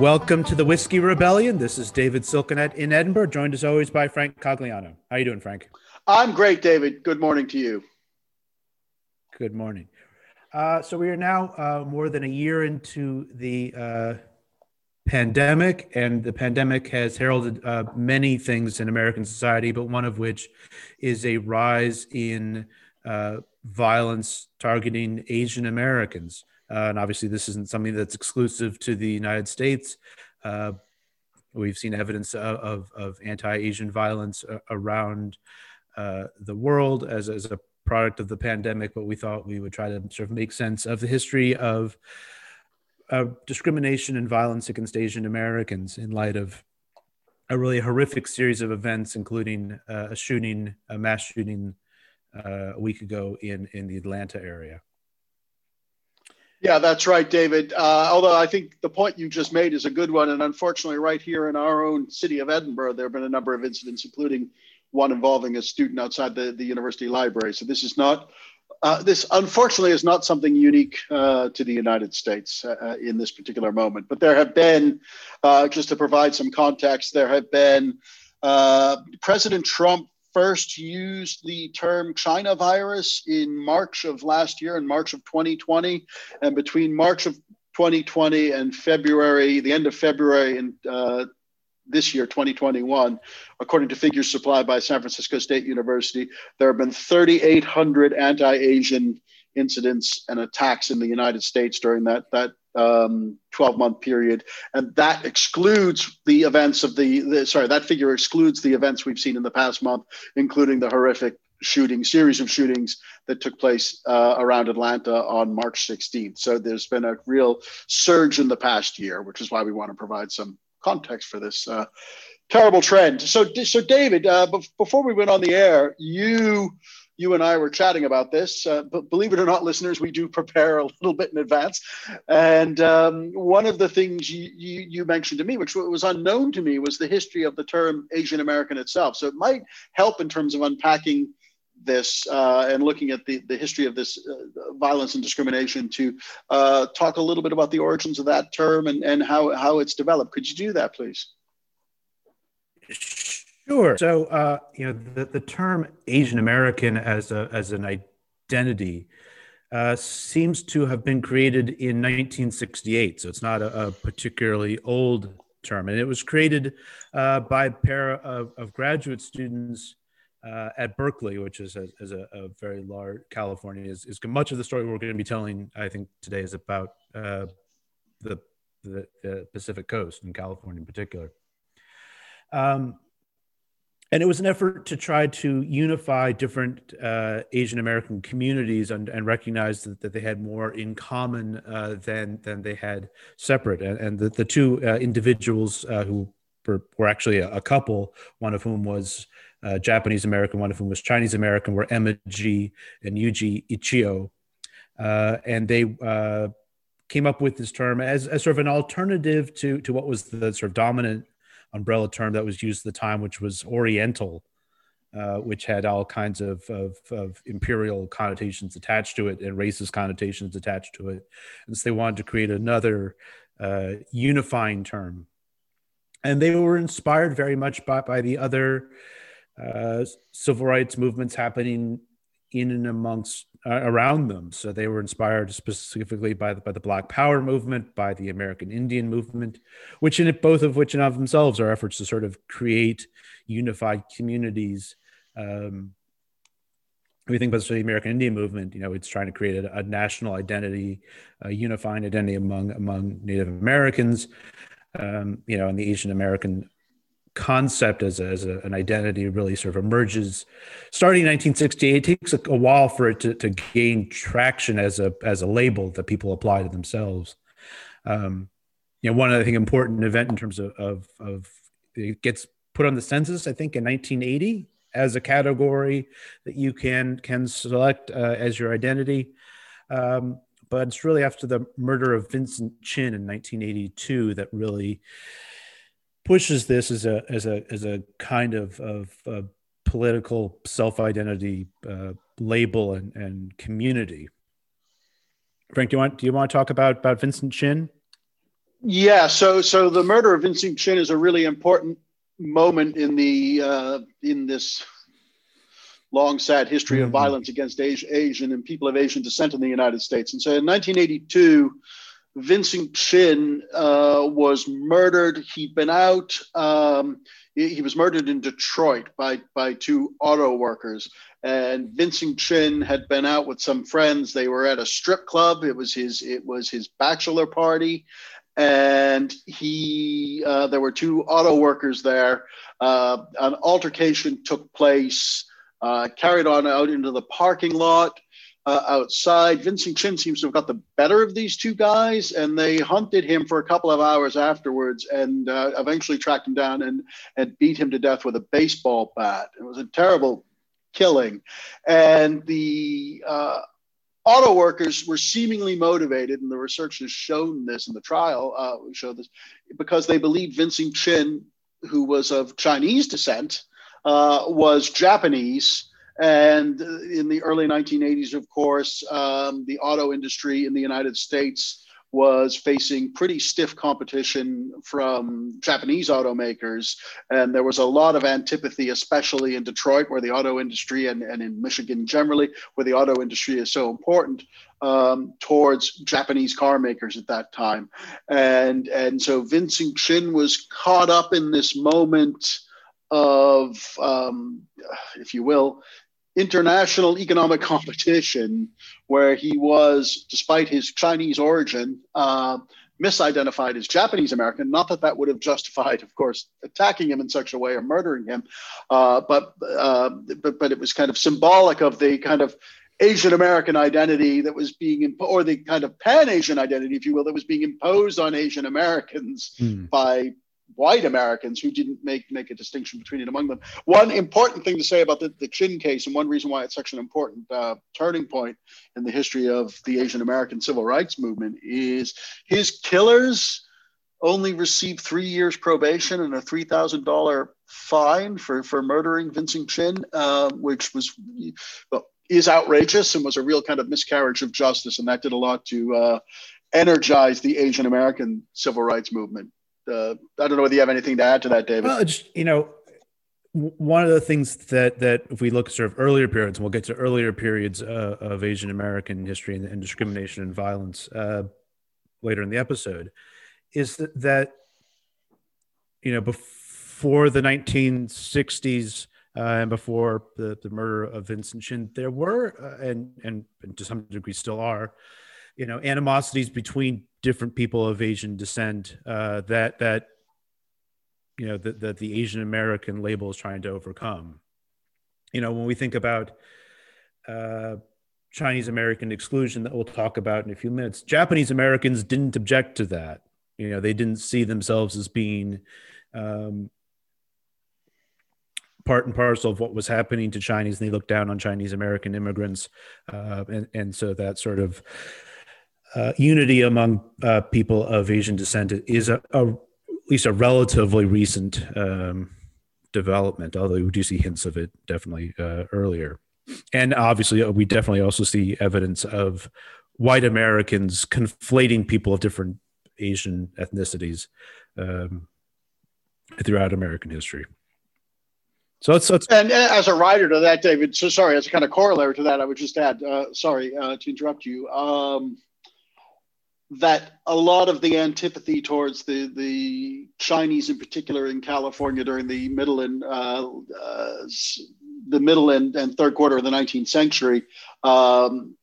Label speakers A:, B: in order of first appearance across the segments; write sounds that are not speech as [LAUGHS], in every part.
A: Welcome to the Whiskey Rebellion. This is David Silkenat in Edinburgh, joined as always by Frank Cogliano. How are you doing, Frank?
B: I'm great, David. Good morning to you.
A: Good morning. Uh, so we are now uh, more than a year into the uh, pandemic, and the pandemic has heralded uh, many things in American society, but one of which is a rise in uh, violence targeting Asian Americans. Uh, and obviously, this isn't something that's exclusive to the United States. Uh, we've seen evidence of, of, anti Asian violence uh, around uh, the world as, as a product of the pandemic, but we thought we would try to sort of make sense of the history of discrimination and violence against Asian Americans in light of a really horrific series of events, including uh, a shooting, a mass shooting uh, a week ago in, in the Atlanta area.
B: Yeah, that's right, David. Uh, although I think the point you just made is a good one. And unfortunately, right here in our own city of Edinburgh, there have been a number of incidents, including one involving a student outside the, the university library. So this is not, uh, this unfortunately is not something unique uh, to the United States uh, uh, in this particular moment. But there have been, uh, just to provide some context, there have been President Trump first used the term China virus in March of last year, in March of 2020. And between March of 2020 and February, the end of February in uh, this year, 2021, according to figures supplied by San Francisco State University, there have been 3,800 anti Asian incidents and attacks in the United States during that, that um, 12 month period. And that excludes the events of the, the, sorry, that figure excludes the events we've seen in the past month, including the horrific shooting series of shootings that took place uh, around Atlanta on March 16th. So there's been a real surge in the past year, which is why we want to provide some context for this uh, terrible trend. So, so David, uh, before we went on the air, you you and I were chatting about this. Uh, but believe it or not, listeners, we do prepare a [LAUGHS] little bit in advance. And um, one of the things you, you, you, mentioned to me, which was unknown to me, was the history of the term Asian American itself. So it might help in terms of unpacking this uh, and looking at the, the history of this uh, violence and discrimination to uh, talk a little bit about the origins of that term and, and how, how it's developed. Could you do that, please?
A: Sure. So, uh, you know, the, the term Asian American as a as an identity uh, seems to have been created in 1968. So it's not a, a particularly old term, and it was created uh, by a pair of, of graduate students uh, at Berkeley, which is, a, is a, a, very large California. Is, is much of the story we're going to be telling, I think, today is about uh, the, the, the Pacific Coast in California in particular. Um, and it was an effort to try to unify different uh, Asian American communities and, and recognize that, that, they had more in common uh, than than they had separate. And, and the, the two uh, individuals uh, who were, were actually a, a, couple, one of whom was uh, Japanese American, one of whom was Chinese American, were Emma Gee and Yuji Ichioka, uh, and they came up with this term as, as sort of an alternative to to what was the sort of dominant umbrella term that was used at the time, which was Oriental, uh, which had all kinds of, of, of, imperial connotations attached to it and racist connotations attached to it. And so they wanted to create another uh, unifying term. And they were inspired very much by, by the other uh, civil rights movements happening in and amongst uh, around them. So they were inspired specifically by the, by the Black Power movement, by the American Indian movement, which in it, both of which in of themselves are efforts to sort of create unified communities. Um, we think about the American Indian movement, you know, it's trying to create a, a national identity, a unifying identity among among Native Americans. Um, you know, and the Asian American concept as, a, as a, an identity really sort of emerges starting in 1968 it takes a, a, while for it to, to gain traction as a as a label that people apply to themselves. Um, you know one the think important event in terms of, of, of it gets put on the census i think in 1980 as a category that you can can select uh, as your identity. Um, but it's really after the murder of vincent chin in 1982 that really pushes this as a as a as a kind of of political self identity uh, label and, and community. Frank, do you want do you want to talk about about Vincent Chin?
B: Yeah, so so the murder of Vincent Chin is a really important moment in the uh, in this long sad history mm-hmm. of violence against Asian and people of Asian descent in the United States. And so in 1982, Vincent Chin uh, was murdered. He'd been out. Um, he, he, was murdered in Detroit by by two auto workers. And Vincent Chin had been out with some friends. They were at a strip club. It was his it was his bachelor party, and he uh, there were two auto workers there. Uh, an altercation took place, uh, carried on out into the parking lot. Uh, outside, Vincent Chin seems to have got the better of these two guys, and they hunted him for a couple of hours afterwards, and uh, eventually tracked him down and and beat him to death with a baseball bat. It was a terrible killing, and the uh, auto workers were seemingly motivated, and the research has shown this in the trial, uh, showed this, because they believed Vincent Chin, who was of Chinese descent, uh, was Japanese. And in the early 1980s, of course, um, the auto industry in the United States was facing pretty stiff competition from Japanese automakers. And there was a lot of antipathy, especially in Detroit, where the auto industry and, and in Michigan generally, where the auto industry is so important. Um, towards Japanese car makers at that time, and and so Vincent Chin was caught up in this moment of, um, if you will, international economic competition where he was, despite his Chinese origin, uh, misidentified as Japanese American. Not that that would have justified, of course, attacking him in such a way or murdering him, uh, but, uh, but but it was kind of symbolic of the kind of Asian American identity that was being imposed, or the kind of Pan Asian identity, if you will, that was being imposed on Asian Americans mm. by white Americans who didn't make make a distinction between it among them. One important thing to say about the, the Chin case, and one reason why it's such an important uh, turning point in the history of the Asian American civil rights movement, is his killers only received three years probation and a three thousand dollar fine for for murdering Vincent Chin, uh, which was. Well, is outrageous and was a real kind of miscarriage of justice, and that did a lot to uh, energize the Asian American civil rights movement uh, I don't know whether you have anything to add to that, David.
A: Well, just, you know, one of the things that that if we look sort of earlier periods, and we'll get to earlier periods uh, of Asian American history and, and, discrimination and violence uh, later in the episode, is that, that you know before the 1960s uh, and before the, the murder of Vincent Chin, there were uh, and, and and to some degree still are, you know, animosities between different people of Asian descent uh, that that you know that, that the Asian American label is trying to overcome. You know, when we think about uh, Chinese American exclusion that we'll talk about in a few minutes, Japanese Americans didn't object to that. You know, they didn't see themselves as being um, part and parcel of what was happening to Chinese, and they looked down on Chinese American immigrants, uh, and and so that sort of uh, unity among uh, people of Asian descent is a, a, at least a relatively recent um, development, although we do see hints of it definitely uh, earlier. And obviously, uh, we definitely also see evidence of white Americans conflating people of different Asian ethnicities um, throughout American history. So
B: and as a writer to that, David. So sorry, as a kind of corollary to that, I would just add. Uh, sorry uh, to interrupt you. Um, that a lot of the antipathy towards the, the Chinese, in particular in California, during the middle and uh, uh, the middle and, and, third quarter of the 19th century, um,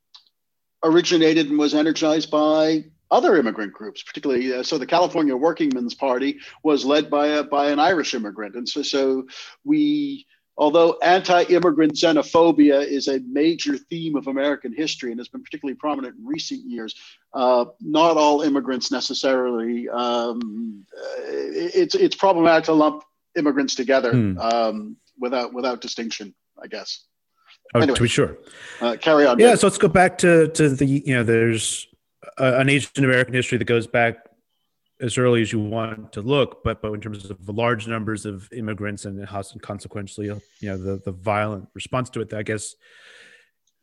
B: originated and was energized by other immigrant groups, particularly uh, so the California Workingmen's Party was led by a, by an Irish immigrant, and so so we although anti-immigrant xenophobia is a major theme of American history and has been particularly prominent in recent years, uh, not all immigrants necessarily. Um, it's it's problematic to lump immigrants together hmm. um, without without distinction, I guess.
A: Oh, anyway, to be sure.
B: Uh, carry on.
A: Yeah, so let's go back to to the you know there's an Asian American history that goes back as early as you want to look, but but in terms of the large numbers of immigrants and how consequently, you know, the the violent response to it, I guess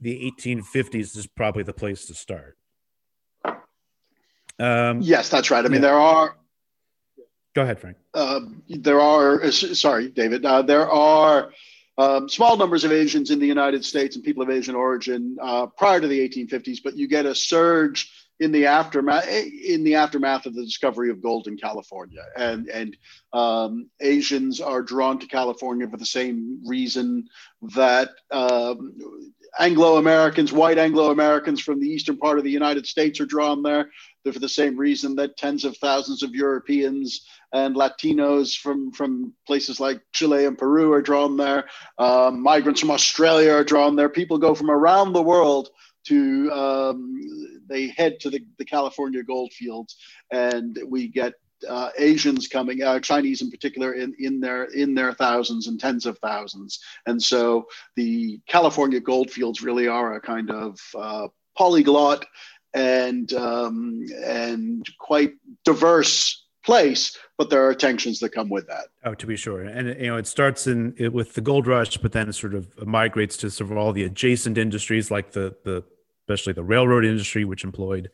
A: the 1850s is probably the place to start.
B: Um, yes, that's right. I mean, yeah. there are.
A: Go ahead, Frank.
B: Uh, there are. Uh, sorry, David. Uh, there are um, small numbers of Asians in the United States and people of Asian origin uh, prior to the 1850s, but you get a surge in the aftermath in the aftermath of the discovery of gold in California, and and um, Asians are drawn to California for the same reason that um, Anglo Americans, white Anglo Americans from the eastern part of the United States, are drawn there. They're for the same reason that tens of thousands of Europeans and Latinos from, from places like Chile and Peru are drawn there. Um, migrants from Australia are drawn there. People go from around the world to, um, they head to the, the California gold fields, and we get uh, Asians coming, uh, Chinese in particular, in, in their in their thousands and tens of thousands. And so the California goldfields really are a kind of uh, polyglot and um, and quite diverse place, but there are tensions that come with that.
A: Oh, to be sure, and you know it starts in it, with the gold rush, but then it sort of migrates to sort of all the adjacent industries, like the the especially the railroad industry, which employed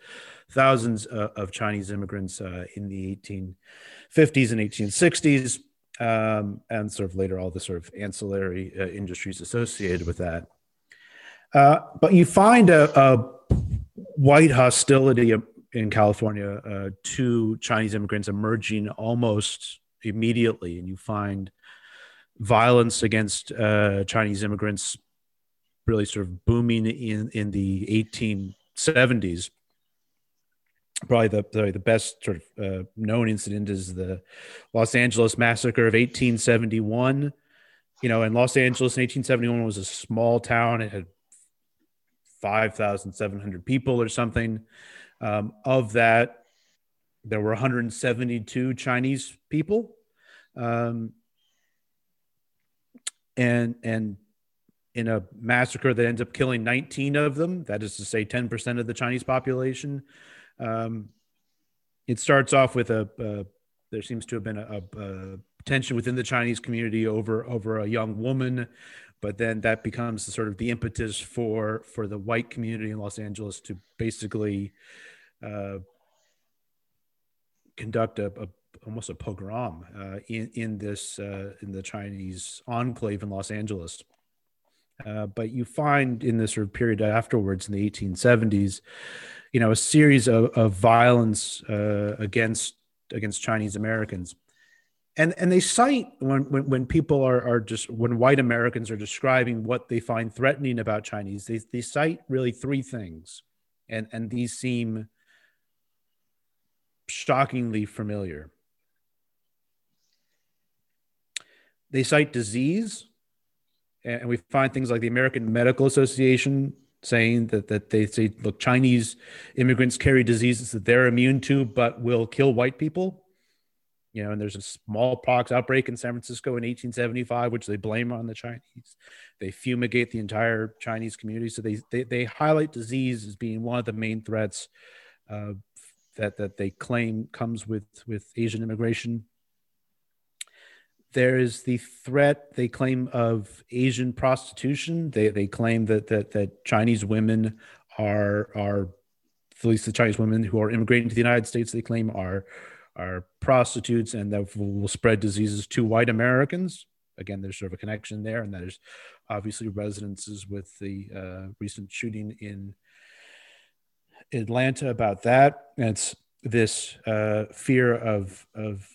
A: thousands uh, of Chinese immigrants uh, in the 1850s and 1860s, um, and sort of later all the sort of ancillary uh, industries associated with that. Uh, but you find a, a white hostility in California uh, to Chinese immigrants emerging almost immediately, and you find violence against uh, Chinese immigrants really sort of booming in in the 1870s. Probably the the, the best sort of uh, known incident is the Los Angeles massacre of 1871. You know, in Los Angeles in 1871 was a small town. It had 5,700 people or something. Um, of that, there were 172 Chinese people. Um, and, and in a massacre that ends up killing 19 of them, that is to say 10% of the Chinese population. Um, it starts off with a, uh, there seems to have been a, a, a, tension within the Chinese community over over a young woman but then that becomes sort of the impetus for for the white community in Los Angeles to basically uh, conduct a, a, almost a pogrom uh, in in this uh, in the Chinese enclave in Los Angeles. Uh, but you find in this sort of period afterwards in the 1870s, you know, a series of, of violence uh, against against Chinese Americans. And and they cite when when, when people are, are just when white americans are describing what they find threatening about chinese they, they cite really three things. And and these seem shockingly familiar. They cite disease and we find things like the american medical association saying that, that they say look chinese immigrants carry diseases that they're immune to but will kill white people you know, and there's a smallpox outbreak in San Francisco in 1875, which they blame on the Chinese. They fumigate the entire Chinese community. So they, they, they highlight disease as being one of the main threats uh, that, that they claim comes with, with Asian immigration. There is the threat they claim of Asian prostitution. They, they claim that, that, that Chinese women are, are, at least the Chinese women who are immigrating to the United States, they claim are are prostitutes and that will spread diseases to white Americans. Again, there's sort of a connection there, and there's obviously resonances with the uh, recent shooting in Atlanta about that. And it's this uh, fear of of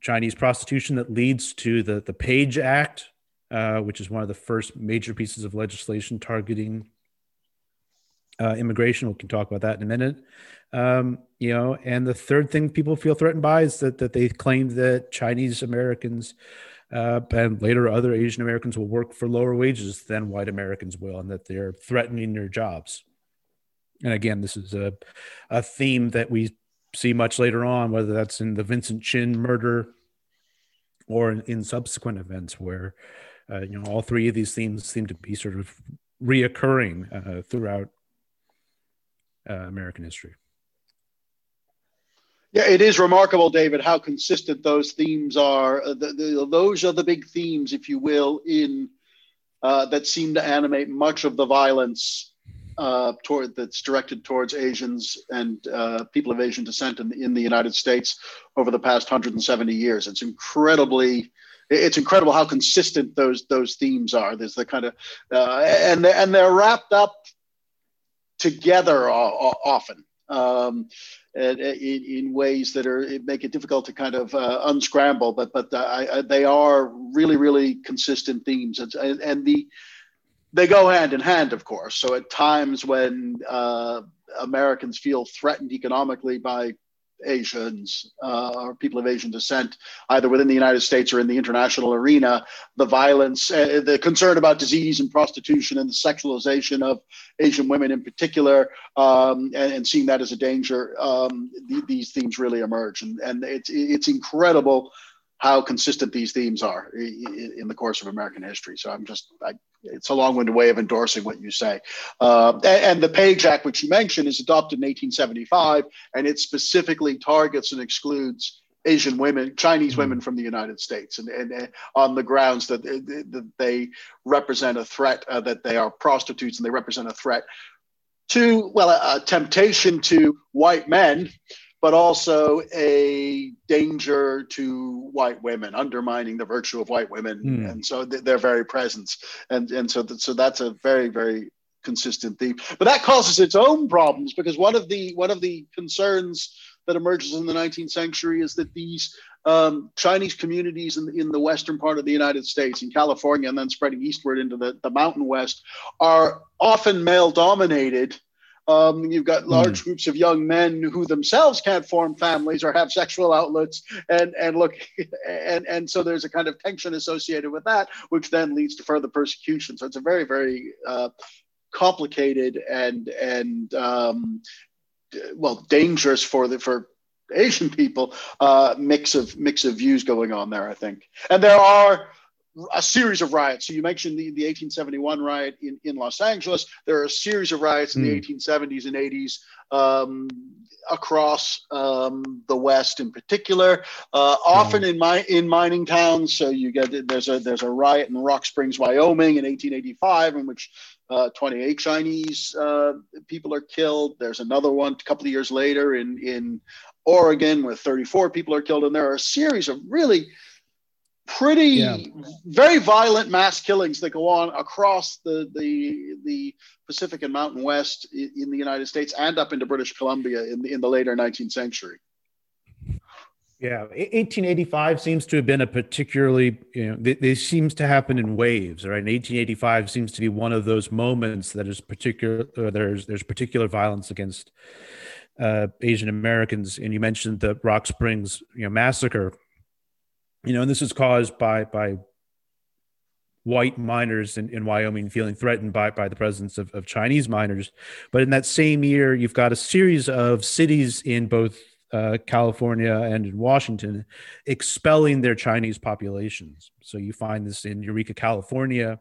A: Chinese prostitution that leads to the the Page Act, uh, which is one of the first major pieces of legislation targeting uh, immigration. We can talk about that in a minute. Um, you know, and the third thing people feel threatened by is that that they claim that Chinese Americans uh, and later other Asian Americans will work for lower wages than white Americans will, and that they're threatening their jobs. And again, this is a a theme that we see much later on, whether that's in the Vincent Chin murder or in, in subsequent events, where uh, you know all three of these themes seem to be sort of reoccurring uh, throughout uh, American history.
B: Yeah, it is remarkable, David, how consistent those themes are. Uh, the, the, those are the big themes, if you will, in uh, that seem to animate much of the violence uh, toward that's directed towards Asians and uh, people of Asian descent in, in the United States over the past 170 years. It's incredibly it's incredible how consistent those those themes are. There's the kind of uh, and and they're wrapped up together often um, in, in, ways that are make it difficult to kind of uh, unscramble. But but uh, I, they are really really consistent themes, and, and the they go hand in hand, of course. So at times when uh, Americans feel threatened economically by Asians uh, or people of Asian descent, either within the United States or in the international arena, the violence, uh, the concern about disease and prostitution and the sexualization of Asian women in particular, um, and, and, seeing that as a danger, um, th- these themes really emerge. And, and it's, it's incredible how consistent these themes are in, the course of American history. So I'm just, I it's a long-winded way of endorsing what you say. Uh, and, and, the Page Act, which you mentioned, is adopted in 1875, and it specifically targets and excludes Asian women, Chinese women from the United States, and, and, and on the grounds that, that they represent a threat, uh, that they are prostitutes, and they represent a threat to, well, a, a temptation to white men but also a danger to white women, undermining the virtue of white women, mm. and so th- their very presence, and and so th- so that's a very very consistent theme. But that causes its own problems because one of the one of the concerns that emerges in the 19th century is that these um, Chinese communities in, in the western part of the United States, in California, and then spreading eastward into the, the Mountain West, are often male dominated um, you've got large mm. groups of young men who themselves can't form families or have sexual outlets, and and look, [LAUGHS] and and so there's a kind of tension associated with that, which then leads to further persecution. So it's a very very uh, complicated and and um, well dangerous for the for Asian people uh, mix of mix of views going on there. I think, and there are a series of riots. So you mentioned the, the 1871 riot in, in Los Angeles. There are a series of riots in mm. the 1870s hmm. and 80s um, across um, the West, in particular. Uh, often mm. in my in mining towns. So you get there's a there's a riot in Rock Springs, Wyoming, in 1885, in which uh, 28 Chinese uh, people are killed. There's another one a couple of years later in in Oregon, where 34 people are killed, and there are a series of really pretty yeah. very violent mass killings that go on across the the the Pacific and Mountain West in the United States and up into British Columbia in the in the later 19th century.
A: Yeah, 1885 seems to have been a particularly, you know, this seems to happen in waves, right? And 1885 seems to be one of those moments that is particular, there's there's particular violence against uh, Asian Americans. And you mentioned the Rock Springs, you know, massacre you know, and this is caused by by white miners in, in Wyoming feeling threatened by, by the presence of, of Chinese miners. But in that same year, you've got a series of cities in both uh, California and in Washington expelling their Chinese populations. So you find this in Eureka, California,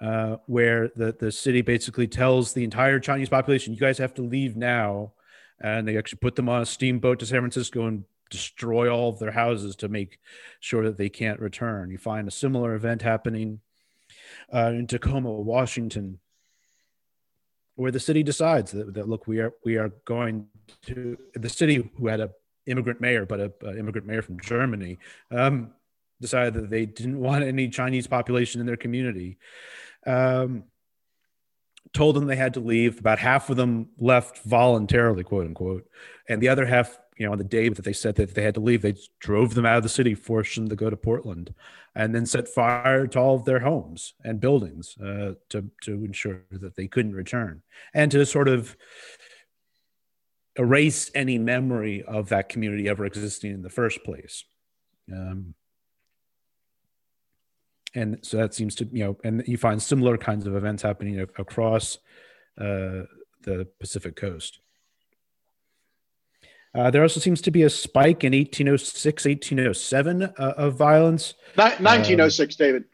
A: uh, where the, the city basically tells the entire Chinese population, you guys have to leave now. And they actually put them on a steamboat to San Francisco and destroy all of their houses to make sure that they can't return. You find a similar event happening uh, in Tacoma, Washington, where the city decides that, that, look, we are we are going to the city who had a immigrant mayor, but a, a immigrant mayor from Germany, um, decided that they didn't [LAUGHS] want any Chinese population in their community. Um, told them they had to leave. About half of them left voluntarily, quote unquote, and the other half you know, on the day that they said that they had to leave, they drove them out of the city, forced them to go to Portland, and then set fire to all of their homes and buildings uh, to to ensure that they couldn't return, and to sort of erase any memory of that community ever existing in the first place. Um, and so that seems to you know, and you find similar kinds of events happening across uh, the Pacific coast. Uh, there also seems to be a spike in 1806, 1807 uh, of violence.
B: 1906, um, David.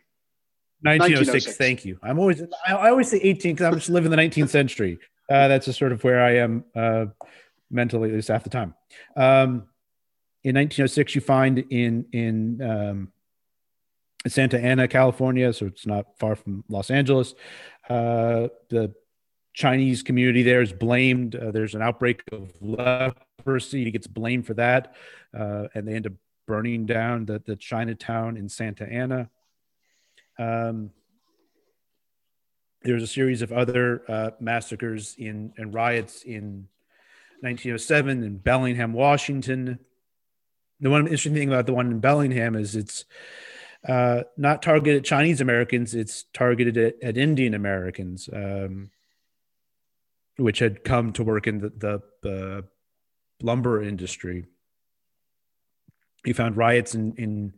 A: 1906, 1906, Thank you. I'm always I, I always say 18 because I'm just living the 19th century. Uh, that's just sort of where I am uh, mentally, at least half the time. Um, in 1906, you find in in um, Santa Ana, California, so it's not far from Los Angeles. Uh, the Chinese community there is blamed. Uh, there's an outbreak of leprosy. He gets blamed for that, uh, and they end up burning down the, the Chinatown in Santa Ana. Um, there's a series of other uh, massacres in and riots in 1907 in Bellingham, Washington. The one interesting thing about the one in Bellingham is it's uh, not targeted at Chinese Americans, it's targeted at, at Indian Americans, um, which had come to work in the, the lumber industry. You found riots in, in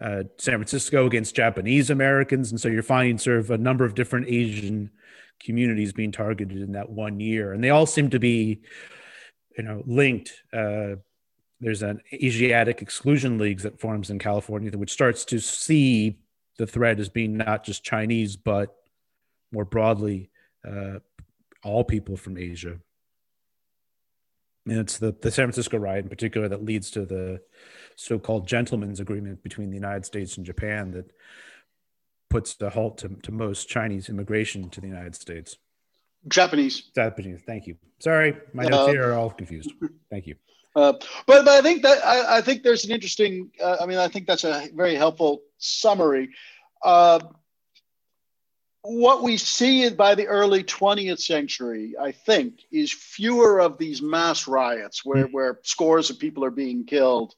A: uh, San Francisco against Japanese Americans. And so you're finding sort of a number of different Asian communities being targeted in that one year. And they all seem to be, you know, linked. Uh, there's an Asiatic exclusion leagues that forms in California, which starts to see the threat as being not just Chinese, but more broadly, uh, all people from Asia. And it's the, the San Francisco riot in particular that leads to the so-called gentleman's agreement between the United States and Japan that puts a halt to, to most Chinese immigration to the United States.
B: Japanese.
A: Japanese. Thank you. Sorry, my notes uh, here are all confused. Thank you.
B: Uh, but, but I think that I, I think there's an interesting. Uh, I mean, I think that's a very helpful summary. What we see by the early 20th century, I think, is fewer of these mass riots where, mm-hmm. where scores of people are being killed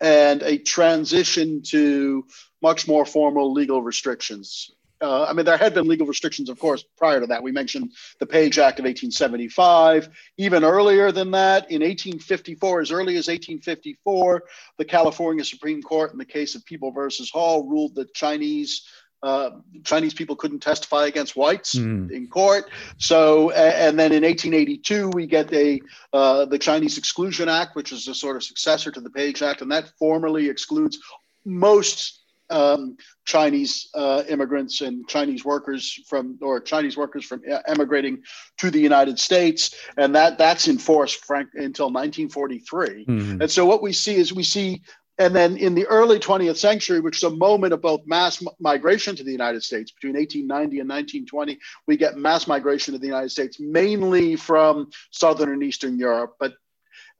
B: and a transition to much more formal legal restrictions. Uh, I mean, there had been legal restrictions, of course, prior to that. We mentioned the Page Act of 1875. Even earlier than that, in 1854, as early as 1854, the California Supreme Court, in the case of People versus Hall, ruled that Chinese uh, Chinese people couldn't testify against whites mm. in court. So, and then in 1882, we get a uh, the Chinese Exclusion Act, which is a sort of successor to the Page Act, and that formally excludes most um, Chinese uh, immigrants and Chinese workers from or Chinese workers from emigrating to the United States, and that that's in force frank, until 1943. Mm-hmm. And so what we see is we see and then in the early 20th century, which is a moment of both mass migration to the United States between 1890 and 1920, we get mass migration to the United States, mainly from Southern and Eastern Europe. But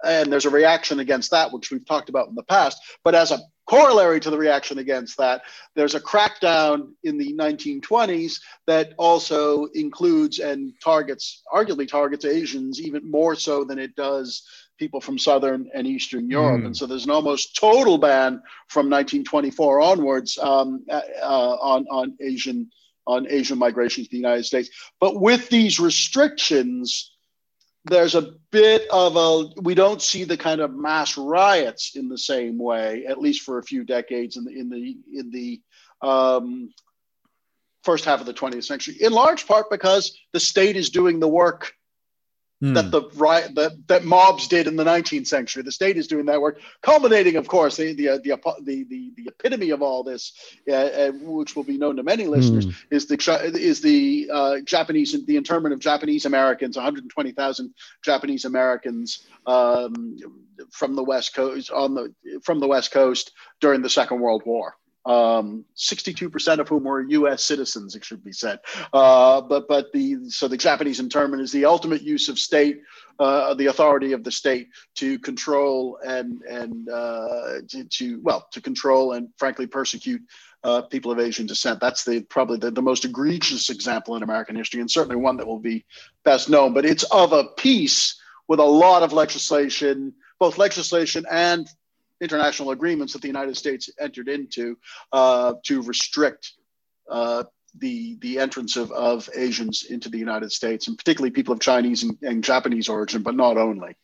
B: and there's a reaction against that, which we've talked about in the past. But as a corollary to the reaction against that, there's a crackdown in the 1920s that also includes and targets, arguably targets Asians even more so than it does people from Southern and Eastern Europe. Mm. And so there's an almost total ban from 1924 onwards um, uh, on, on Asian on Asian migration to the United States. But with these restrictions, there's a bit of a we don't see the kind of mass riots in the same way, at least for a few decades in the in the in the um, first half of the 20th century, in large part because the state is doing the work Hmm. that the right that, that mobs did in the 19th century. The state is doing that work, culminating, of course, the the the the, the, the epitome of all this, uh, uh, which will be known to many listeners, hmm. is the is the uh, Japanese the internment of Japanese Americans, 120,000 Japanese Americans um, from the west coast on the from the west coast during the Second World War um, 62% of whom were U.S. citizens, it should be said. Uh, but but the so the Japanese internment is the ultimate use of state, uh, the authority of the state to control and and uh, to, to, well to control and frankly persecute. Uh, people of Asian descent. That's the probably the, the most egregious example in American history, and certainly one that will be best known. But it's of a piece with a lot of legislation, both legislation and international agreements that the United States entered into uh, to restrict uh, the the entrance of, of Asians into the United States, and particularly people of Chinese and, and Japanese origin, but not only.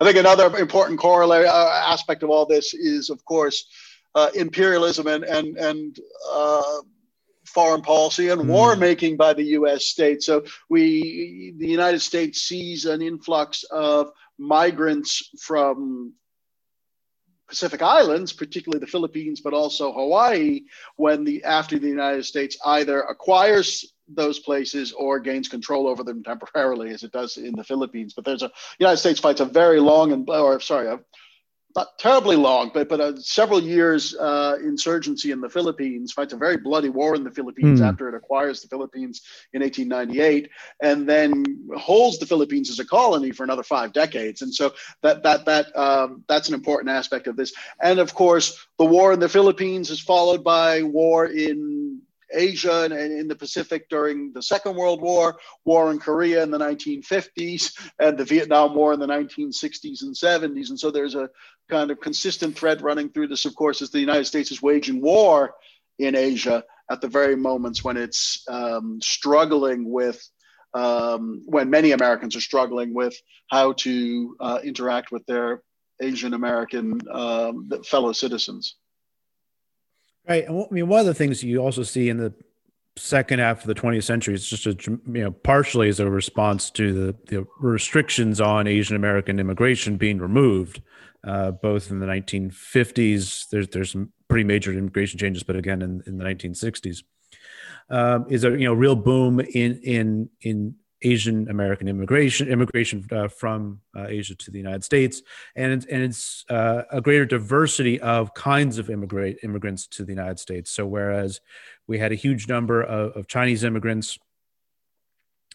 B: I think another important corollary uh, aspect of all this is, of course, uh, imperialism and and and uh, foreign policy and mm. war making by the U.S. state. So we, the United States, sees an influx of migrants from Pacific Islands, particularly the Philippines, but also Hawaii, when the after the United States either acquires those places or gains control over them temporarily, as it does in the Philippines. But there's a United States fights a very long and or sorry, a not terribly long, but but uh, several years uh, insurgency in the Philippines, fights a very bloody war in the Philippines mm. after it acquires the Philippines in 1898, and then holds the Philippines as a colony for another five decades. And so that that that um, that's an important aspect of this. And of course, the war in the Philippines is followed by war in Asia and, in the Pacific during the Second World War, war in Korea in the 1950s, and the Vietnam War in the 1960s and 70s. And so there's a kind of consistent thread running through this, of course, is the United States is waging war in Asia at the very moments when it's um, struggling with, um, when many Americans are struggling with how to uh, interact with their Asian American um, fellow citizens.
A: Right. I mean, one of the things you also see in the second half of the 20th century is just a you know partially as a response to the, the restrictions on Asian American immigration being removed, uh, both in the 1950s. There's there's some pretty major immigration changes, but again in, in the 1960s, um, is a you know real boom in in in Asian American immigration, immigration uh, from uh, Asia to the United States, and and it's uh, a greater diversity of kinds of immigrate immigrants to the United States. So whereas we had a huge number of, of Chinese immigrants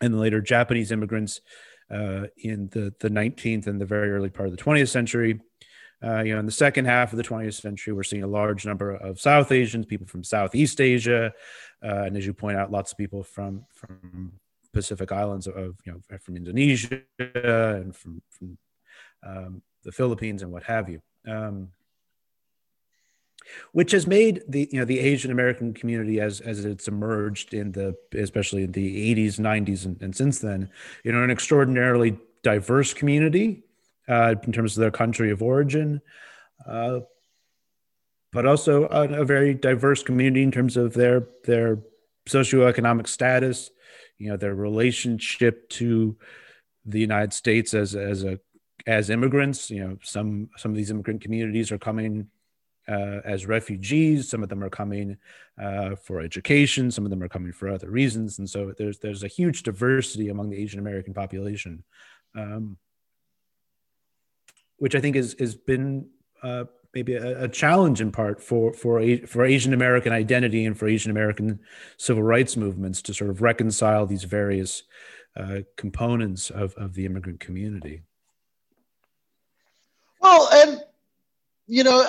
A: and later Japanese immigrants uh, in the the 19th and the very early part of the 20th century. Uh, you know, in the second half of the 20th century, we're seeing a large number of South Asians, people from Southeast Asia, uh, and as you point out, lots of people from from Pacific Islands of you know from Indonesia and from from um, the Philippines and what have you, um, which has made the you know the Asian American community as as it's emerged in the especially in the 80s, 90s, and, and since then, you know, an extraordinarily diverse community uh, in terms of their country of origin. Uh, but also a, a, very diverse community in terms of their their socioeconomic status, you know their relationship to the United States as as a as immigrants. You know, some some of these immigrant communities are coming uh, as refugees. Some of them are coming uh, for education. Some of them are coming for other reasons. And so there's there's a huge diversity among the Asian American population, um, which I think is has been uh, maybe a, a, challenge in part for for for Asian American identity and for Asian American civil rights movements to sort of reconcile these various uh, components of, of the immigrant community.
B: Well, and you know,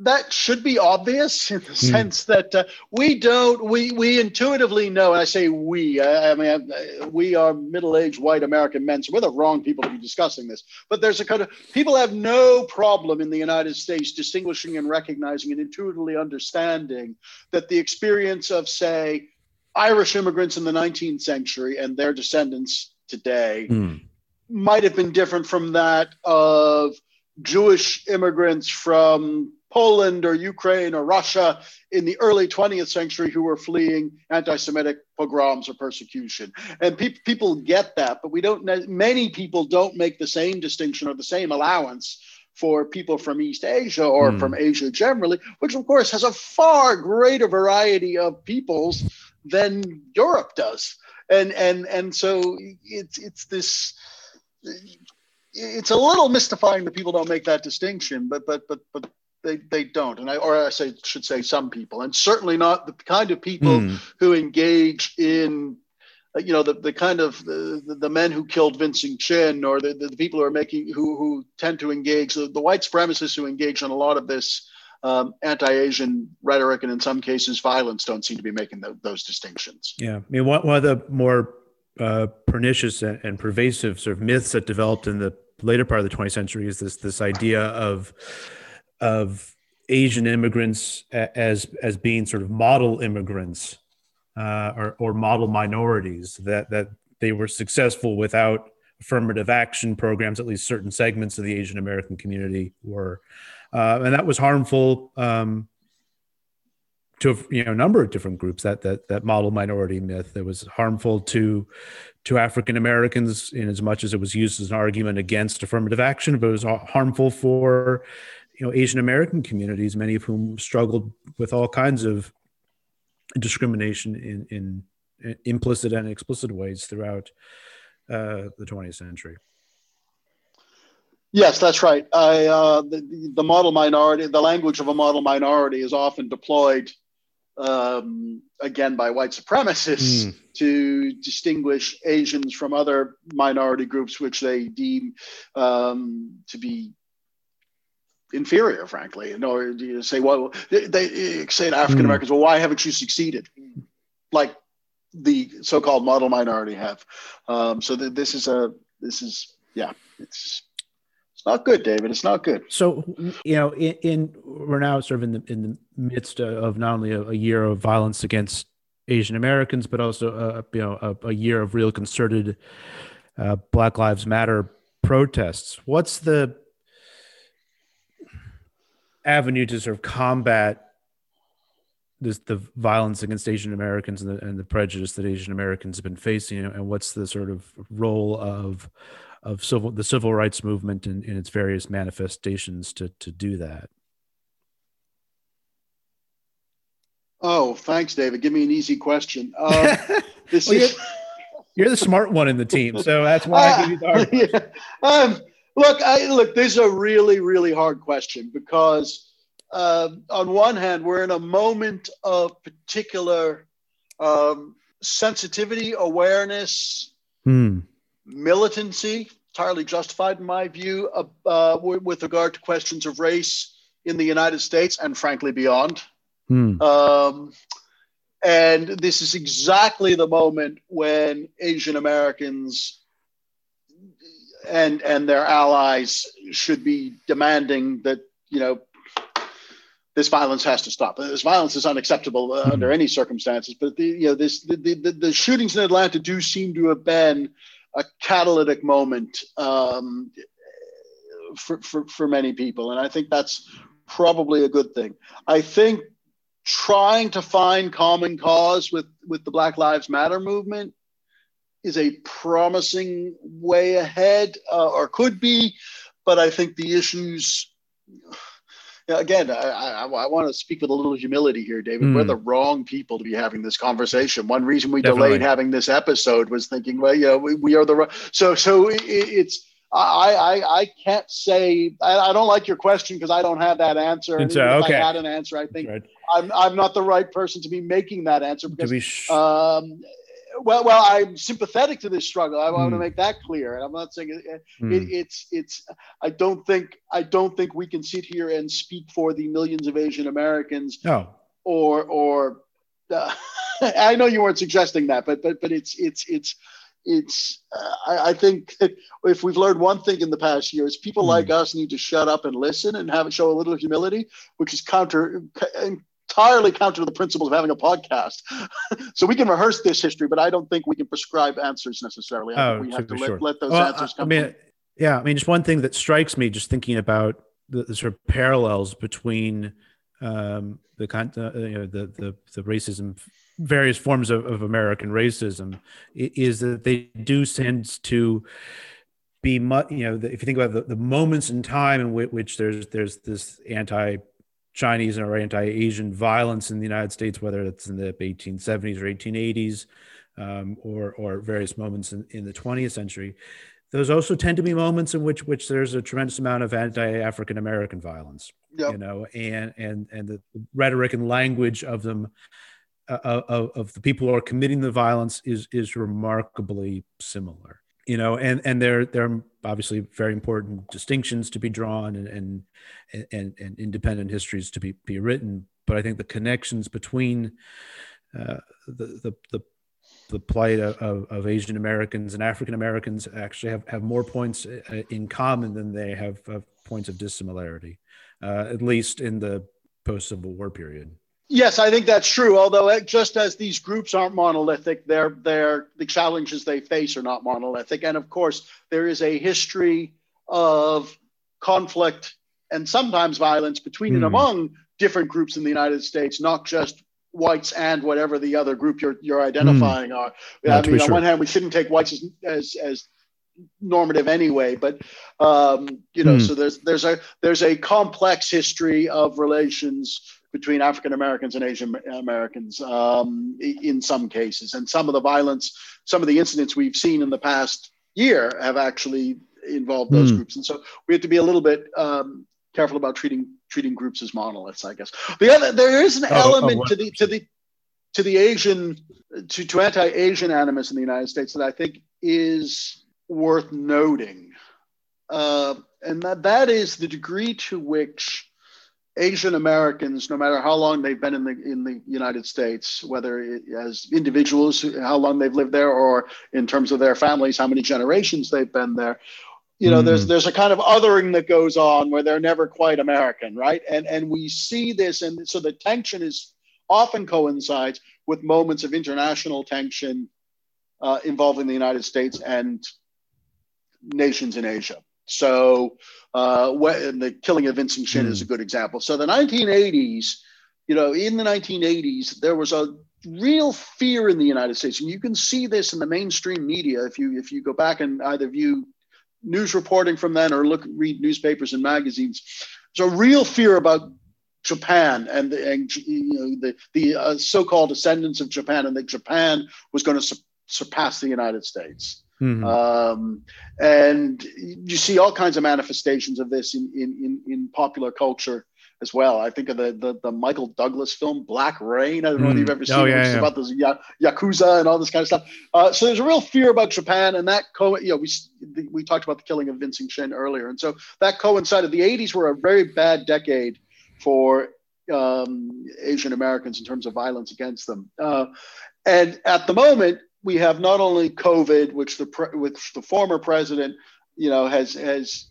B: that should be obvious in the mm. sense that uh, we don't we we intuitively know and i say we i, I mean we are middle-aged white american men so we're the wrong people to be discussing this but there's a kind of people have no problem in the united states distinguishing and recognizing and intuitively understanding that the experience of say irish immigrants in the 19th century and their descendants today mm. might have been different from that of jewish immigrants from Poland or Ukraine or Russia in the early 20th century who were fleeing anti Semitic pogroms or persecution. And pe- people get that, but we don't, many people don't make the same distinction or the same allowance for people from East Asia or mm. from Asia generally, which of course has a far greater variety of peoples than Europe does. And, and, and so it's, it's this, it's a little mystifying that people don't make that distinction, but, but, but, but they, they don't and i or i say should say some people and certainly not the kind of people mm. who engage in uh, you know the, the kind of the, the men who killed Vincent Chin or the, the people who are making who who tend to engage the, the white supremacists who engage in a lot of this um, anti-Asian rhetoric and in some cases violence don't seem to be making the, those distinctions.
A: Yeah, I mean one, one of the more uh, pernicious and, and, pervasive sort of myths that developed in the later part of the 20th century is this this idea of of Asian immigrants as as being sort of model immigrants uh, or, or model minorities that that they were successful without affirmative action programs. At least certain segments of the Asian American community were, uh, and that was harmful um, to you know a number of different groups. That that that model minority myth that was harmful to to African Americans in as much as it was used as an argument against affirmative action, but it was harmful for you know Asian American communities, many of whom struggled with all kinds of discrimination in, in implicit and explicit ways throughout uh, the 20th century.
B: Yes, that's right. I, uh, the, the model minority, the language of a model minority is often deployed um, again by white supremacists mm. to distinguish Asians from other minority groups, which they deem um, to be inferior, frankly. In order you say, well, they, they say to African Americans, mm. well, why haven't you succeeded? Like the so-called model minority have. Um, so th- this is a this is yeah, it's it's not good, David. It's not good.
A: So you know, in, in we're now sort of in the in the midst of not only a, a year of violence against Asian Americans, but also a, you know a, a year of real concerted uh, Black Lives Matter protests. What's the avenue to sort of combat this the violence against Asian Americans and the, and the prejudice that Asian Americans have been facing, and what's the sort of role of of civil the civil rights movement in, in its various manifestations to to do that?
B: Oh, thanks, David. Give me an easy question. Uh, [LAUGHS] this well,
A: is. You're, you're, the smart one in the team, so that's why uh, I give you the hard. [LAUGHS] Yeah.
B: Um, look, I, look. This is a really, really hard question because uh, on one hand, we're in a moment of particular um, sensitivity, awareness, hmm. militancy, entirely justified in my view, uh, uh, with regard to questions of race in the United States and frankly beyond. Hmm. Um, and this is exactly the moment when Asian Americans and and their allies should be demanding that you know this violence has to stop. This violence is unacceptable uh, under any circumstances. But the, you know, this the, the, the, shootings in Atlanta do seem to have been a catalytic moment um, for, for for many people, and I think that's probably a good thing. I think trying to find common cause with with the Black Lives Matter movement is a promising way ahead, uh, or could be. But I think the issues again, I, I, I, want to speak with a little humility here, David. Mm. We're hmm. the wrong people to be having this conversation. One reason we Definitely. delayed having this episode was thinking, well, yeah, we, we are the so so it, it's. I, I I can't say I, I don't like your question because I don't have that answer.
A: And so, okay.
B: If I had an answer, I think right. I'm I'm not the right person to be making that answer because be sh- um, well, well, I'm sympathetic to this struggle. I want mm. to make that clear, and I'm not saying it, mm. it, it's it's. I don't think I don't think we can sit here and speak for the millions of Asian Americans.
A: No.
B: Or or, uh, [LAUGHS] I know you weren't suggesting that, but but but it's it's it's it's. Uh, I, I, think if we've learned one thing in the past year, is people mm. like us need to shut up and listen and have show a little humility, which is counter entirely counter to the principles of having a podcast. [LAUGHS] so we can rehearse this history, but I don't think we can prescribe answers necessarily. I oh, we have to sure. let, let, those well, answers come.
A: I mean, yeah, I mean, just one thing that strikes me, just thinking about the, the sort of parallels between um, the, uh, you know, the the the racism, various forms of, of American racism, is that they do tend to be much you know if you think about the, the moments in time in which, which there's there's this anti Chinese or anti-Asian violence in the United States, whether it's in the 1870s or 1880s, um, or or various moments in, in the 20th century. Those also tend to be moments in which which there's a tremendous amount of anti-African American violence. Yep. You know, and and and the rhetoric and language of them. Uh, of, of the people who are committing the violence is is remarkably similar you know and and there there are obviously very important distinctions to be drawn and and and, and independent histories to be be written but i think the connections between uh, the, the the the plight of, of Asian Americans and African Americans actually have, have more points uh, in common than they have, have points of dissimilarity, uh, at least in the post Civil War period.
B: Yes, I think that's true. Although, just as these groups aren't monolithic, they're, they're, the challenges they face are not monolithic. And of course, there is a history of conflict and sometimes violence between mm. and hmm. among different groups in the United States, not just whites and whatever the other group you're, you're identifying mm. are. Yeah, I mean, on sure. one hand, we shouldn't take whites as, as, as normative anyway but um, you know mm. so there's there's a there's a complex history of relations between African Americans and Asian Americans um, in some cases. And some of the violence, some of the incidents we've seen in the past year have actually involved those mm. groups. And so we have to be a little bit um, careful about treating treating groups as monoliths, I guess. The other there is an oh, element oh, to the to the to the Asian to, to anti-Asian animus in the United States that I think is worth noting. Uh, and that, that is the degree to which Asian Americans, no matter how long they've been in the in the United States, whether it, as individuals, how long they've lived there, or in terms of their families, how many generations they've been there, you know, mm. there's there's a kind of othering that goes on where they're never quite American, right? And and we see this, and so the tension is often coincides with moments of international tension uh, involving the United States and nations in Asia. So, uh, the killing of Vincent Chin mm. is a good example. So, the 1980s, you know, in the 1980s, there was a real fear in the United States, and you can see this in the mainstream media if you if you go back and either view news reporting from then or look read newspapers and magazines. There's a real fear about Japan and the, and, you know, the, the uh, so-called descendants of Japan, and that Japan was going to su- surpass the United States. Mm-hmm. Um, and you see all kinds of manifestations of this in, in, in, in, popular culture as well. I think of the, the, the Michael Douglas film Black Rain. I don't mm. know if you've ever oh, seen oh, yeah, it. It's yeah. about this yakuza and all this kind of stuff. Uh, so there's a real fear about Japan, and that co- you know we we talked about the killing of Vincent Chin earlier, and so that coincided. The 80s were a very bad decade for um, Asian Americans in terms of violence against them. Uh, and at the moment, we have not only COVID, which the pre- which the former president, you know, has has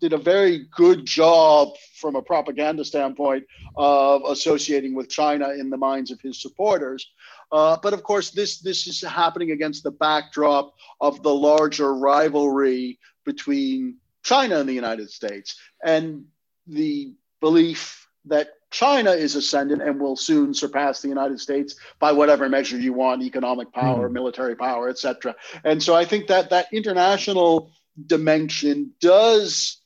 B: did a very good job from a propaganda standpoint of associating with China in the minds of his supporters. Uh, but of course, this this is happening against the backdrop of the larger rivalry between China and the United States, and the belief that China is ascendant and will soon surpass the United States by whatever measure you want, economic power, mm. military power, etc. And so I think that that international dimension does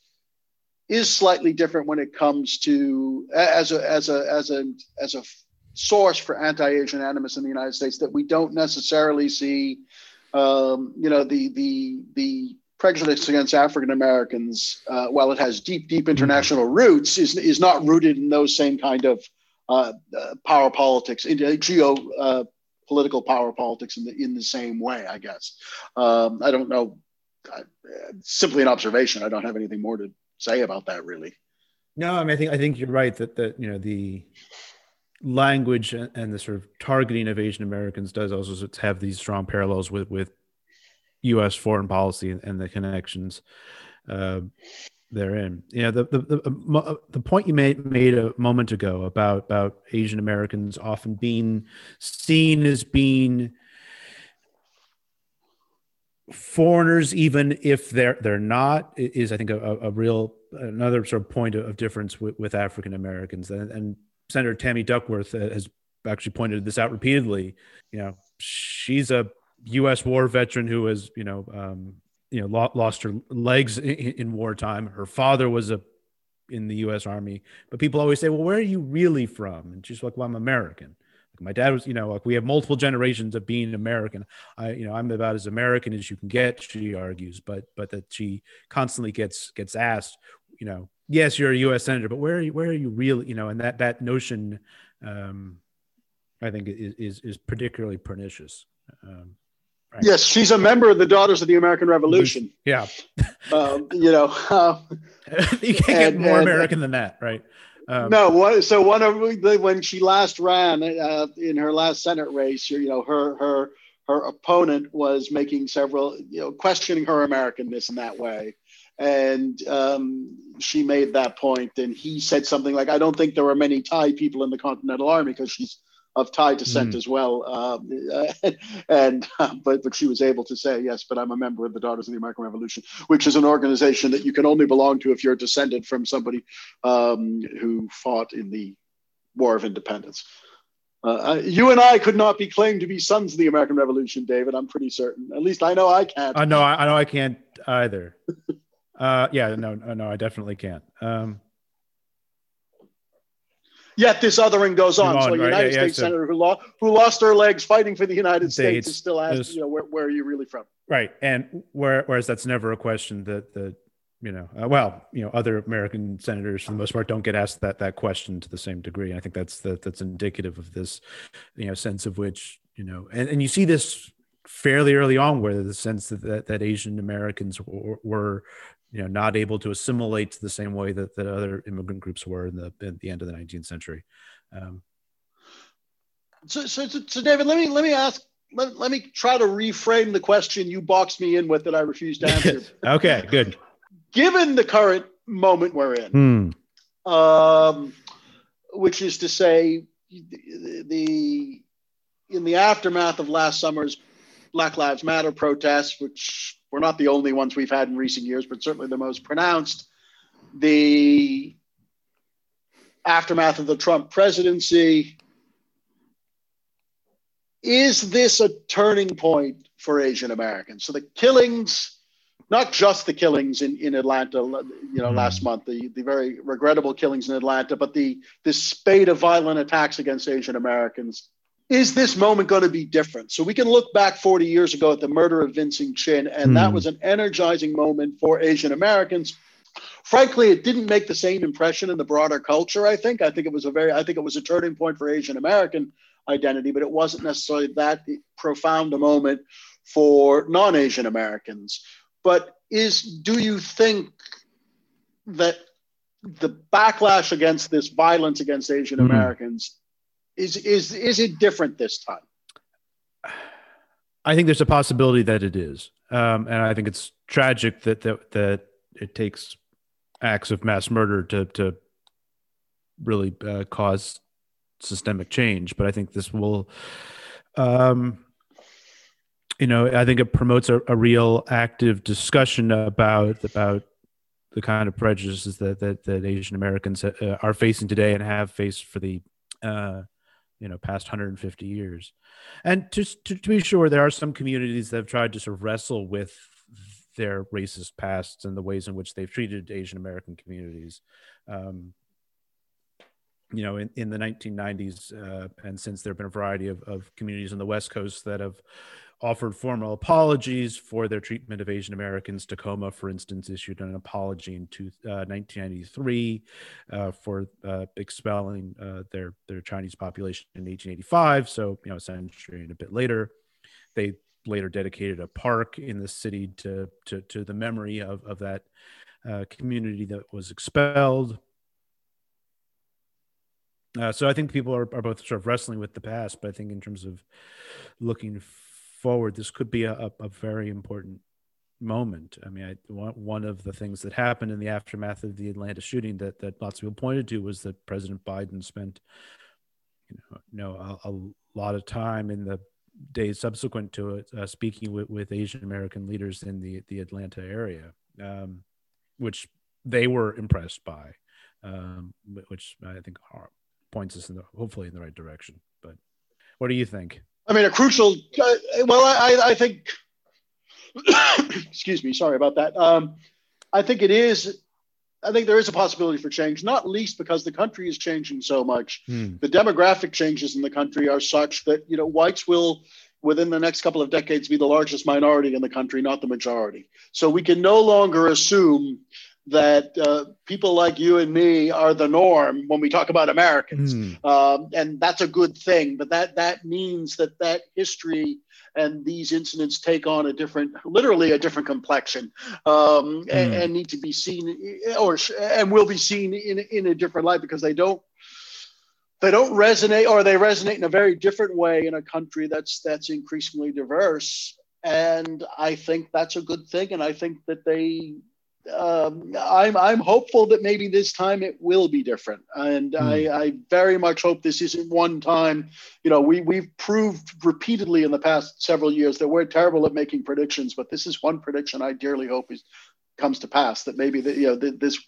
B: is slightly different when it comes to as a as a as a as a source for anti-Asian animus in the United States that we don't necessarily see um, you know the the the prejudice against African Americans, uh, while it has deep, deep international roots, is, is not rooted in those same kind of uh, uh, power politics, in, uh, geo uh, political power politics in the in the same way. I guess um, I don't know. simply an observation. I don't have anything more to say about that, really.
A: No, I mean, I think I think you're right that that you know the language and the sort of targeting of Asian Americans does also have these strong parallels with with U.S. foreign policy and, the connections uh, therein. Know, the the the, uh, the point you made made a moment ago about about Asian Americans often being seen as being foreigners, even if they're they're not, is I think a, a real another sort of point of difference with, with African Americans. And, and Senator Tammy Duckworth has actually pointed this out repeatedly. You know, she's a U.S. war veteran who has, you know, um, you know, lost her legs in, in, wartime. Her father was a in the U.S. Army, but people always say, "Well, where are you really from?" And she's like, "Well, I'm American." My dad was, you know, like we have multiple generations of being American. I, you know, I'm about as American as you can get. She argues, but but that she constantly gets gets asked, you know, yes, you're a U.S. senator, but where are you? Where are you really? You know, and that that notion, um, I think, is is, is particularly pernicious. Um,
B: Right. Yes, she's a member of the Daughters of the American Revolution.
A: Yeah. [LAUGHS]
B: um, you know, uh, [LAUGHS]
A: you can't and, get more and, American than that, right?
B: Um, no, what, so one of the, when she last ran uh, in her last Senate race, you know, her her her opponent was making several, you know, questioning her Americanness in that way, and um, she made that point, and he said something like, "I don't think there were many Thai people in the Continental Army because she's of Thai descent mm. as well. Um, [LAUGHS] and uh, but but she was able to say yes, but I'm a member of the Daughters of the American Revolution, which is an organization that you can only belong to if you're descended from somebody um, who fought in the War of Independence. Uh, uh, you and I could not be claimed to be sons of the American Revolution, David. I'm pretty certain. At least I know I can't.
A: I know. I know I can't either. [LAUGHS] uh, yeah. No. No. I definitely can't. Um,
B: Yet this othering goes on. on so a United yeah, States yeah, senator who, lo- who lost her legs fighting for the United States, States is still asked, you know, where, where are you really from?
A: Right, and where, whereas that's never a question that the you know uh, well you know other American senators for the most part don't get asked that that question to the same degree. I think that's that that's indicative of this you know sense of which you know and, and you see this fairly early on where the sense that that, that Asian Americans were, were you know not able to assimilate the same way that, that other immigrant groups were in the in the end of the 19th century. Um,
B: so, so, so, David, let me let me ask let, let me try to reframe the question you boxed me in with that I refused to answer. [LAUGHS]
A: okay, good.
B: Given the current moment we're in, hmm. um, which is to say, the, the in the aftermath of last summer's Black Lives Matter protests, which were not the only ones we've had in recent years, but certainly the most pronounced, the aftermath of the Trump presidency, is this a turning point for Asian Americans? So the killings, not just the killings in, in Atlanta, you know, mm. last month, the, the very regrettable killings in Atlanta, but the this spate of violent attacks against Asian Americans. Is this moment going to be different? So we can look back 40 years ago at the murder of Vincent Chin, and mm. that was an energizing moment for Asian Americans. Frankly, it didn't make the same impression in the broader culture. I think. I think it was a very. I think it was a turning point for Asian American identity, but it wasn't necessarily that profound a moment for non-Asian Americans. But is do you think that the backlash against this violence against Asian mm-hmm. Americans. Is is is it different this time?
A: I think there's a possibility that it is, um, and I think it's tragic that that that it takes acts of mass murder to to really uh, cause systemic change. But I think this will, um, you know, I think it promotes a, a real active discussion about about the kind of prejudices that that, that Asian Americans uh, are facing today and have faced for the uh, you know past 150 years. And just to, to be sure, there are some communities that have tried to sort of wrestle with their racist pasts and the ways in which they've treated Asian American communities. Um, you know, in, in the 1990s, uh, and since there have been a variety of, of communities on the West Coast that have offered formal apologies for their treatment of Asian Americans. Tacoma, for instance, issued an apology in two, uh, 1993 uh, for uh, expelling uh, their their Chinese population in 1885. So, you know, a century and a bit later, they later dedicated a park in the city to to, to the memory of of that uh, community that was expelled. Uh, so I think people are, are both sort of wrestling with the past, but I think in terms of looking forward, this could be a, a, very important moment. I mean, I, one of the things that happened in the aftermath of the Atlanta shooting that, that lots of people pointed to was that President Biden spent, you know, you know a, a lot of time in the days subsequent to it uh, speaking with, with Asian American leaders in the, the Atlanta area, um, which they were impressed by, um, which I think are, points us in the hopefully in the right direction. But what do you think?
B: I mean, a crucial. Uh, well, I, I think. [COUGHS] excuse me. Sorry about that. Um, I think it is. I think there is a possibility for change, not least because the country is changing so much. Hmm. The demographic changes in the country are such that you know whites will, within the next couple of decades, be the largest minority in the country, not the majority. So we can no longer assume that uh, people like you and me are the norm when we talk about Americans, mm. um, and that's a good thing. But that that means that that history and these incidents take on a different, literally a different complexion, um, mm. and, and, need to be seen, or and will be seen in in a different light because they don't they don't resonate, or they resonate in a very different way in a country that's that's increasingly diverse. And I think that's a good thing, and I think that they um, I'm I'm hopeful that maybe this time it will be different, and mm. I, I very much hope this isn't one time. You know, we we've proved repeatedly in the past several years that we're terrible at making predictions, but this is one prediction I dearly hope is comes to pass. That maybe that you know this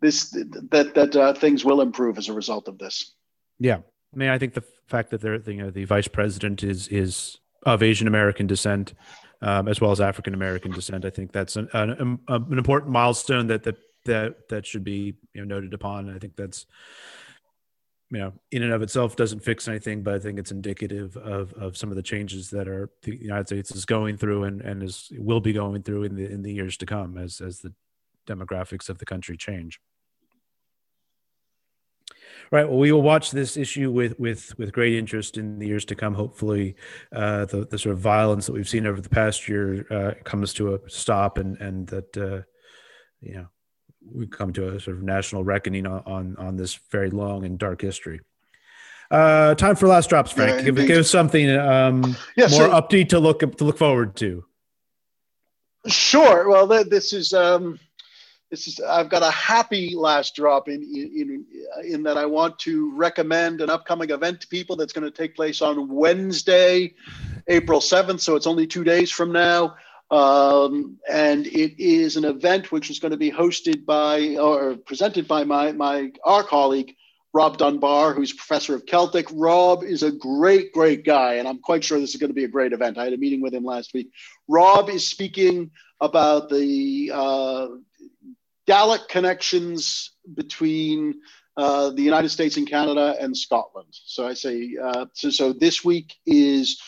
B: this that that uh, things will improve as a result of this.
A: Yeah, I mean, I think the fact that they're you know the vice president is is of Asian American descent um, as well as African American descent. I think that's an, an, an, important milestone that, that that that should be you know noted upon. I think that's you know, in and of itself doesn't fix anything, but I think it's indicative of, of some of the changes that are the United States is going through and, and is will be going through in the in the years to come as as the demographics of the country change. Right. Well, we will watch this issue with with with great interest in the years to come. Hopefully, uh, the the sort of violence that we've seen over the past year uh, comes to a stop, and and that uh, you know we come to a sort of national reckoning on on, on this very long and dark history. Uh, time for last drops, Frank. Yeah, give, give us something um, yeah, more so, upbeat to look to look forward to.
B: Sure. Well, this is um, this is I've got a happy last drop in in in that I want to recommend an upcoming event to people that's going to take place on Wednesday, April seventh. So it's only two days from now. Um, and it is an event which is going to be hosted by or presented by my my our colleague Rob Dunbar, who's professor of Celtic. Rob is a great, great guy, and I'm quite sure this is going to be a great event. I had a meeting with him last week. Rob is speaking about the uh, Gaelic connections between uh, the United States and Canada and Scotland. So I say, uh, so, so this week is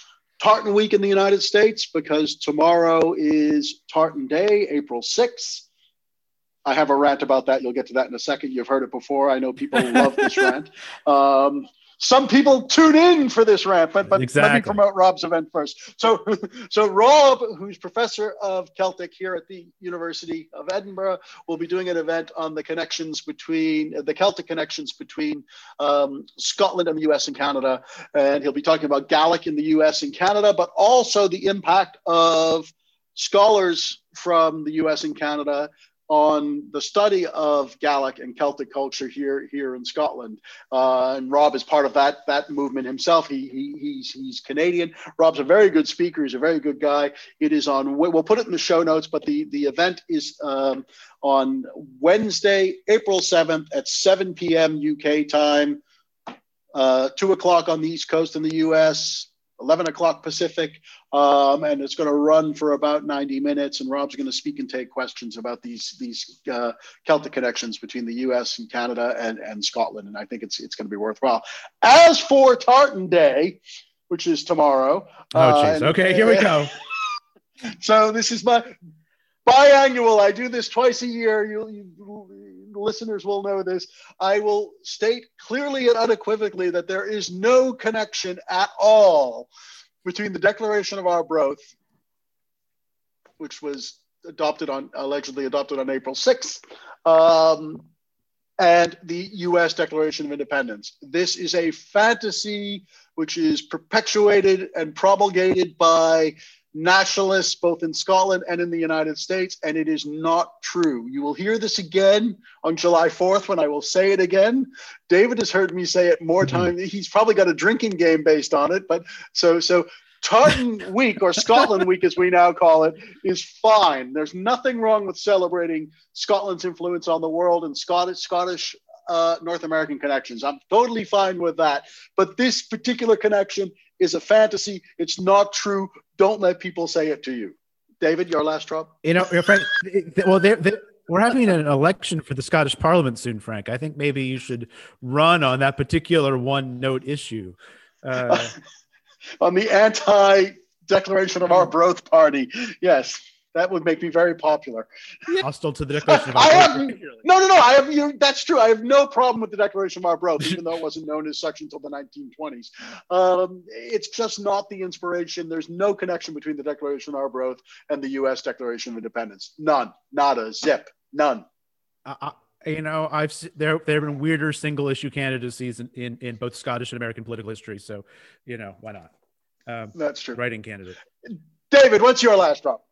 B: Tartan Week in the United States because tomorrow is Tartan Day, April 6th. I have a rant about that. You'll get to that in a second. You've heard it before. I know people love this [LAUGHS] rant. Um, some people tune in for this rant, but, but exactly. let me promote Rob's event first. So, [LAUGHS] so Rob, who's professor of Celtic here at the University of Edinburgh, will be doing an event on the connections between the Celtic connections between um, Scotland and the U.S. and Canada, and he'll be talking about Gaelic in the U.S. and Canada, but also the impact of scholars from the U.S. and Canada on the study of Gaelic and Celtic culture here here in Scotland. Uh, and Rob is part of that that movement himself. He, he he's he's Canadian. Rob's a very good speaker. He's a very good guy. It is on. We'll put it in the show notes. But the the event is um, on Wednesday, April seventh at seven p.m. UK time. Uh, two o'clock on the East Coast in the U.S. 11 o'clock Pacific, um, and it's going to run for about 90 minutes. And Rob's going to speak and take questions about these these uh, Celtic connections between the U.S. and Canada and, and Scotland. And I think it's it's going to be worthwhile. As for Tartan Day, which is tomorrow.
A: Oh, jeez. Uh, okay, here we go. [LAUGHS]
B: so this is my biannual. I do this twice a year. You, you, listeners will know this. I will state clearly and unequivocally that there is no connection at all between the Declaration of Our Arbroath, which was adopted on allegedly adopted on April 6th, um, and the U.S. Declaration of Independence. This is a fantasy which is perpetuated and promulgated by nationalists both in Scotland and in the United States, and it is not true. You will hear this again on July 4th when I will say it again. David has heard me say it more mm-hmm. times. He's probably got a drinking game based on it, but so so Tartan [LAUGHS] Week or Scotland Week, as we now call it, is fine. There's nothing wrong with celebrating Scotland's influence on the world and Scottish Scottish uh, North American connections. I'm totally fine with that. But this particular connection is a fantasy. It's not true. Don't let people say it to you. David, your last drop.
A: You know, Frank. Well, they're, they're, we're having an election for the Scottish Parliament soon, Frank. I think maybe you should run on that particular one-note issue. Uh, [LAUGHS]
B: on the anti Declaration of Arbroath party. Yes that would make me very popular.
A: Hostile to the [LAUGHS] Declaration of
B: I have, no, no, no. I have you. That's true. I have no problem with the Declaration of Arbroath, even though it wasn't known as such until the 1920s. Um, it's just not the inspiration. There's no connection between the Declaration of Arbroath and the U.S. Declaration of Independence. None. Not a zip. None.
A: Uh, you know, I've there there have been weirder single issue candidacies in, in, in both Scottish and American political history. So, you know, why not?
B: Um, That's true.
A: Writing candidate.
B: David, what's your last drop?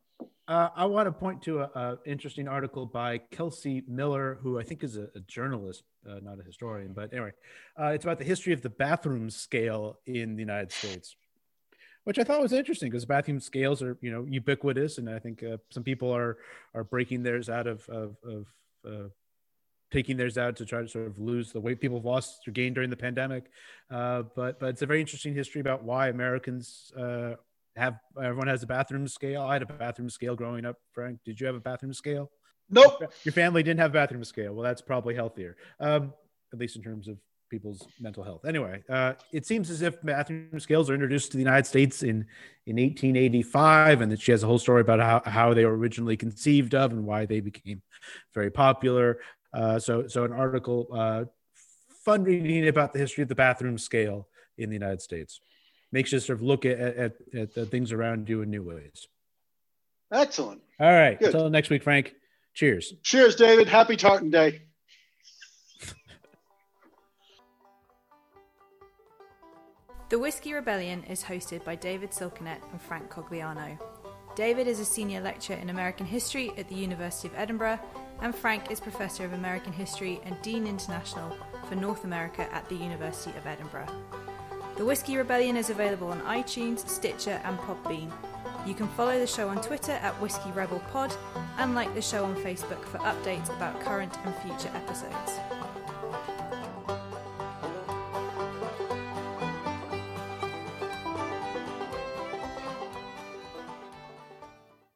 A: Uh, I want to point to an interesting article by Kelsey Miller, who I think is a, a journalist, uh, not a historian. But anyway, uh, it's about the history of the bathroom scale in the United States, which I thought was interesting because bathroom scales are you know ubiquitous, and I think uh, some people are are breaking theirs out of of, of uh, taking theirs out to try to sort of lose the weight people have lost or gained during the pandemic. Uh, but but it's a very interesting history about why Americans have everyone has a bathroom scale. I had a bathroom scale growing up. Frank, did you have a bathroom scale?
B: Nope.
A: Your family didn't have a bathroom scale. Well, that's probably healthier, um, at least in terms of people's mental health. Anyway, uh, it seems as if bathroom scales are introduced to the United States in in 1885, and that she has a whole story about how, how they were originally conceived of and why they became very popular. Uh, so, so an article, uh, fun reading about the history of the bathroom scale in the United States. Makes you sort of look at, at, at the things around you in new ways.
B: Excellent.
A: All right. Good. Until next week, Frank. Cheers.
B: Cheers, David. Happy Tartan Day.
C: The Whiskey Rebellion is hosted by David Silkenat and Frank Cogliano. David is a senior lecturer in American history at the University of Edinburgh, and Frank is Professor of American History and Dean International for North America at the University of Edinburgh. The Whiskey Rebellion is available on iTunes, Stitcher, and Podbean. You can follow the show on Twitter at Whiskey Rebel Pod and like the show on Facebook for updates about current and future episodes.